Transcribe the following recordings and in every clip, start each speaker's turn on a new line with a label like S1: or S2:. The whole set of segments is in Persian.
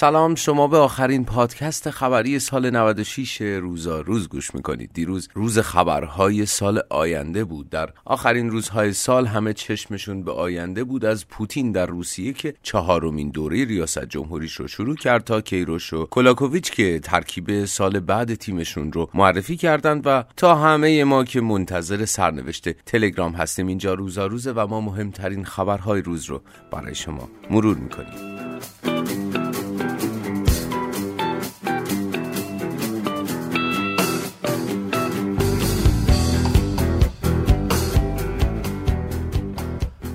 S1: سلام شما به آخرین پادکست خبری سال 96 روزا روز گوش می‌کنید. دیروز روز خبرهای سال آینده بود. در آخرین روزهای سال همه چشمشون به آینده بود از پوتین در روسیه که چهارمین دوره ریاست جمهوریش رو شروع کرد تا کیروش و کولاکوویچ که ترکیب سال بعد تیمشون رو معرفی کردند و تا همه ما که منتظر سرنوشت تلگرام هستیم اینجا روزا روزه و ما مهمترین خبرهای روز رو برای شما مرور می‌کنیم.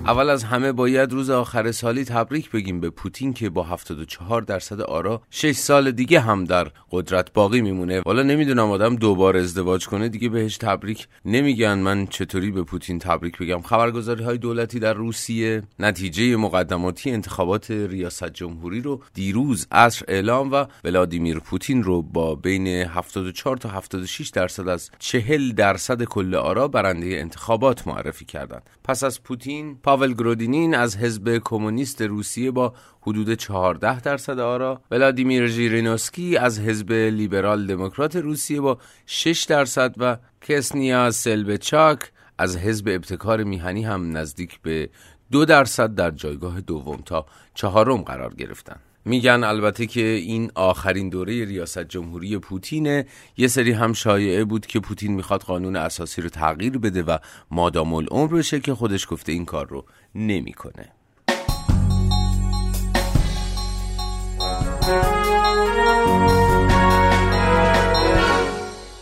S1: اول از همه باید روز آخر سالی تبریک بگیم به پوتین که با 74 درصد آرا 6 سال دیگه هم در قدرت باقی میمونه. والا نمی‌دونم آدم دوبار ازدواج کنه دیگه بهش تبریک نمیگن. من چطوری به پوتین تبریک بگم؟ خبرگزاری های دولتی در روسیه نتیجه مقدماتی انتخابات ریاست جمهوری رو دیروز عصر اعلام و ولادیمیر پوتین رو با بین 74 تا 76 درصد از 40 درصد کل آرا برنده انتخابات معرفی کردند. پس از پوتین پاول گرودینین از حزب کمونیست روسیه با حدود 14 درصد آرا ولادیمیر ژیرینوسکی از حزب لیبرال دموکرات روسیه با 6 درصد و کسنیا سلبچاک از حزب ابتکار میهنی هم نزدیک به دو درصد در جایگاه دوم تا چهارم قرار گرفتند. میگن البته که این آخرین دوره ریاست جمهوری پوتینه یه سری هم شایعه بود که پوتین می‌خواد قانون اساسی رو تغییر بده و مادام العمر بشه که خودش گفته این کار رو نمی‌کنه.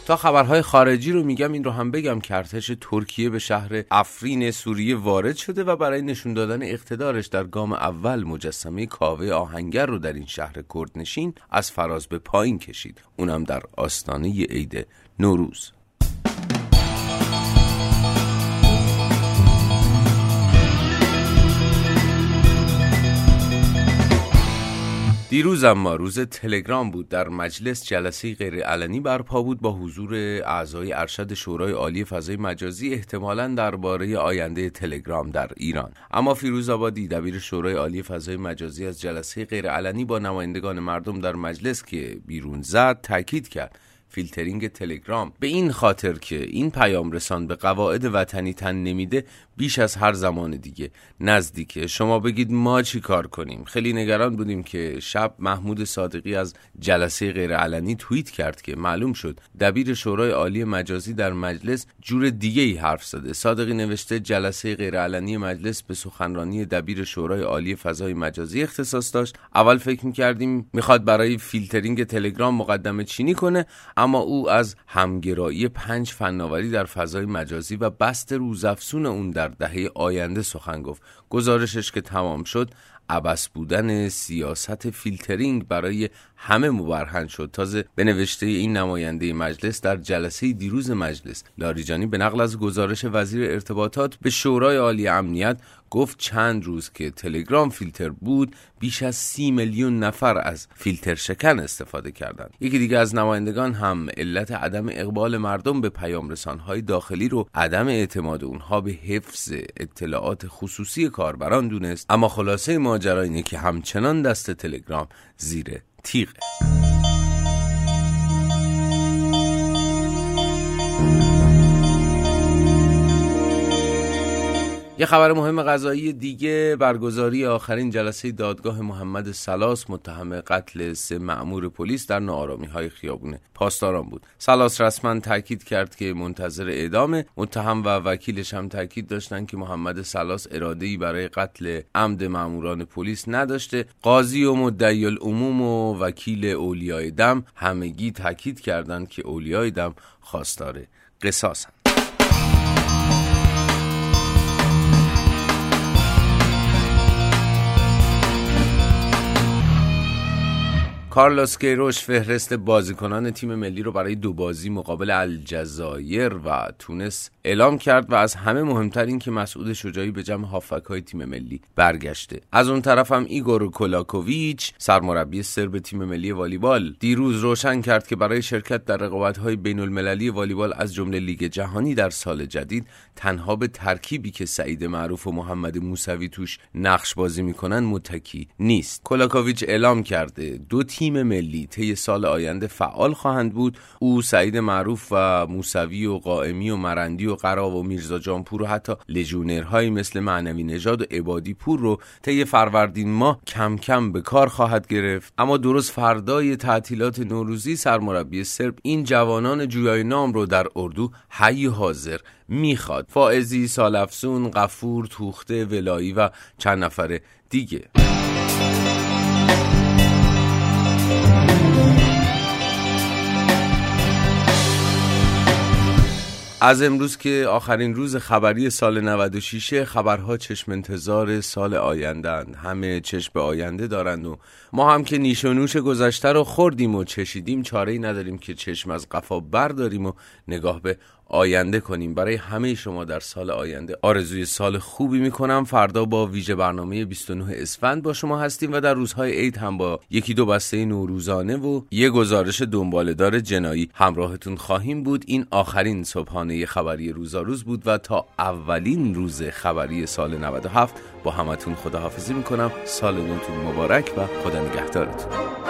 S1: تا خبرهای خارجی رو میگم این رو هم بگم که ارتش ترکیه به شهر افرین سوریه وارد شده و برای نشون دادن اقتدارش در گام اول مجسمه کاوه آهنگر رو در این شهر کردنشین از فراز به پایین کشید. اونم در آستانه عید نوروز. دیروز اما روز تلگرام بود. در مجلس جلسه غیرعلنی برپا بود با حضور اعضای ارشد شورای عالی فضای مجازی احتمالا درباره آینده تلگرام در ایران. اما فیروز آبادی دبیر شورای عالی فضای مجازی از جلسه غیرعلنی با نمایندگان مردم در مجلس که بیرون زد تاکید کرد فیلترینگ تلگرام. به این خاطر که این پیام رسان به قواعد وطنی تن نمیده بیش از هر زمان دیگه. نزدیکه. شما بگید ما چی کار کنیم؟ خیلی نگران بودیم که شب محمود صادقی از جلسه غیرعلنی توییت کرد که معلوم شد دبیر شورای عالی مجازی در مجلس جور دیگه ای حرف زده. صادقی نوشته جلسه غیرعلنی مجلس به سخنرانی دبیر شورای عالی فضای مجازی اختصاص داشت. اول فکر می‌کردیم می‌خواد برای فیلترینگ تلگرام مقدمه چینی کنه اما او از همگرایی پنج فناوری در فضای مجازی و بسط روزافزون اون در دهه آینده سخن گفت. گزارشش که تمام شد عبث بودن سیاست فیلترینگ برای همه مبرهن شد. تازه به نوشته این نماینده مجلس در جلسه دیروز مجلس لاریجانی به نقل از گزارش وزیر ارتباطات به شورای عالی امنیت گفت چند روز که تلگرام فیلتر بود بیش از سی میلیون نفر از فیلتر شکن استفاده کردند. یکی دیگه از نمایندگان هم علت عدم اقبال مردم به پیام رسانهای داخلی رو عدم اعتماد اونها به حفظ اطلاعات خصوصی کاربران دونست. اما خلاصه ماجرا اینه که همچنان دست تلگرام زیر Tiere. یه خبر مهم غذایی دیگه برگزاری آخرین جلسه دادگاه محمد سلاس متهم قتل سه مأمور پلیس در نارامی های خیابون پاسداران بود. سلاس رسما تاکید کرد که منتظر اعدام متهم و وکیلش هم تاکید داشتن که محمد سلاس اراده ای برای قتل عمد مأموران پلیس نداشته. قاضی و مدعی العموم و وکیل اولیای دم همگی تاکید کردند که اولیای دم خواستار قصاصند. کارلوس کیروش فهرست بازیکنان تیم ملی رو برای دو بازی مقابل الجزایر و تونس اعلام کرد و از همه مهمتر این که مسعود شجاعی به جمع هافبک های تیم ملی برگشته. از اون طرف هم ایگور کولاکوویچ سرمربی سرب تیم ملی والیبال دیروز روشن کرد که برای شرکت در رقابت های بین المللی والیبال از جمله لیگ جهانی در سال جدید تنها به ترکیبی که سعید معروف و محمد موسوی توش نقش بازی می‌کنن متکی نیست. کولاکوویچ اعلام کرده دو تیم ملی طی سال آینده فعال خواهند بود. او سعید معروف و موسوی و قائمی و مرندی و قرا و میرزا جانپور و حتی لژونرهایی مثل معنوی نژاد و عبادی پور رو طی فروردین ماه کم کم به کار خواهد گرفت. اما درست فردای تعطیلات نوروزی سرمربی سرب این جوانان جویای نام رو در اردو حی حاضر می‌خواد. فائزی سالفسون قفور توخته ولایی و چند نفر دیگه. از امروز که آخرین روز خبری سال 96 خبرها چشم انتظار سال آیندهند همه چشم به آینده دارند و ما هم که نیش و نوش گذشته رو خوردیم و چشیدیم. چاره ای نداریم که چشم از قفا برداریم و نگاه به آینده کنیم. برای همه شما در سال آینده آرزوی سال خوبی می‌کنم. فردا با ویژه برنامه 29 اسفند با شما هستیم و در روزهای عید هم با یکی دو بسته نوروزانه و یه گزارش دنبالدار جنایی همراهتون خواهیم بود. این آخرین صبحانه خبری روزاروز بود و تا اولین روز خبری سال 97 با همتون خداحافظی می‌کنم. سال نوتون مبارک و خدا نگهدارتون.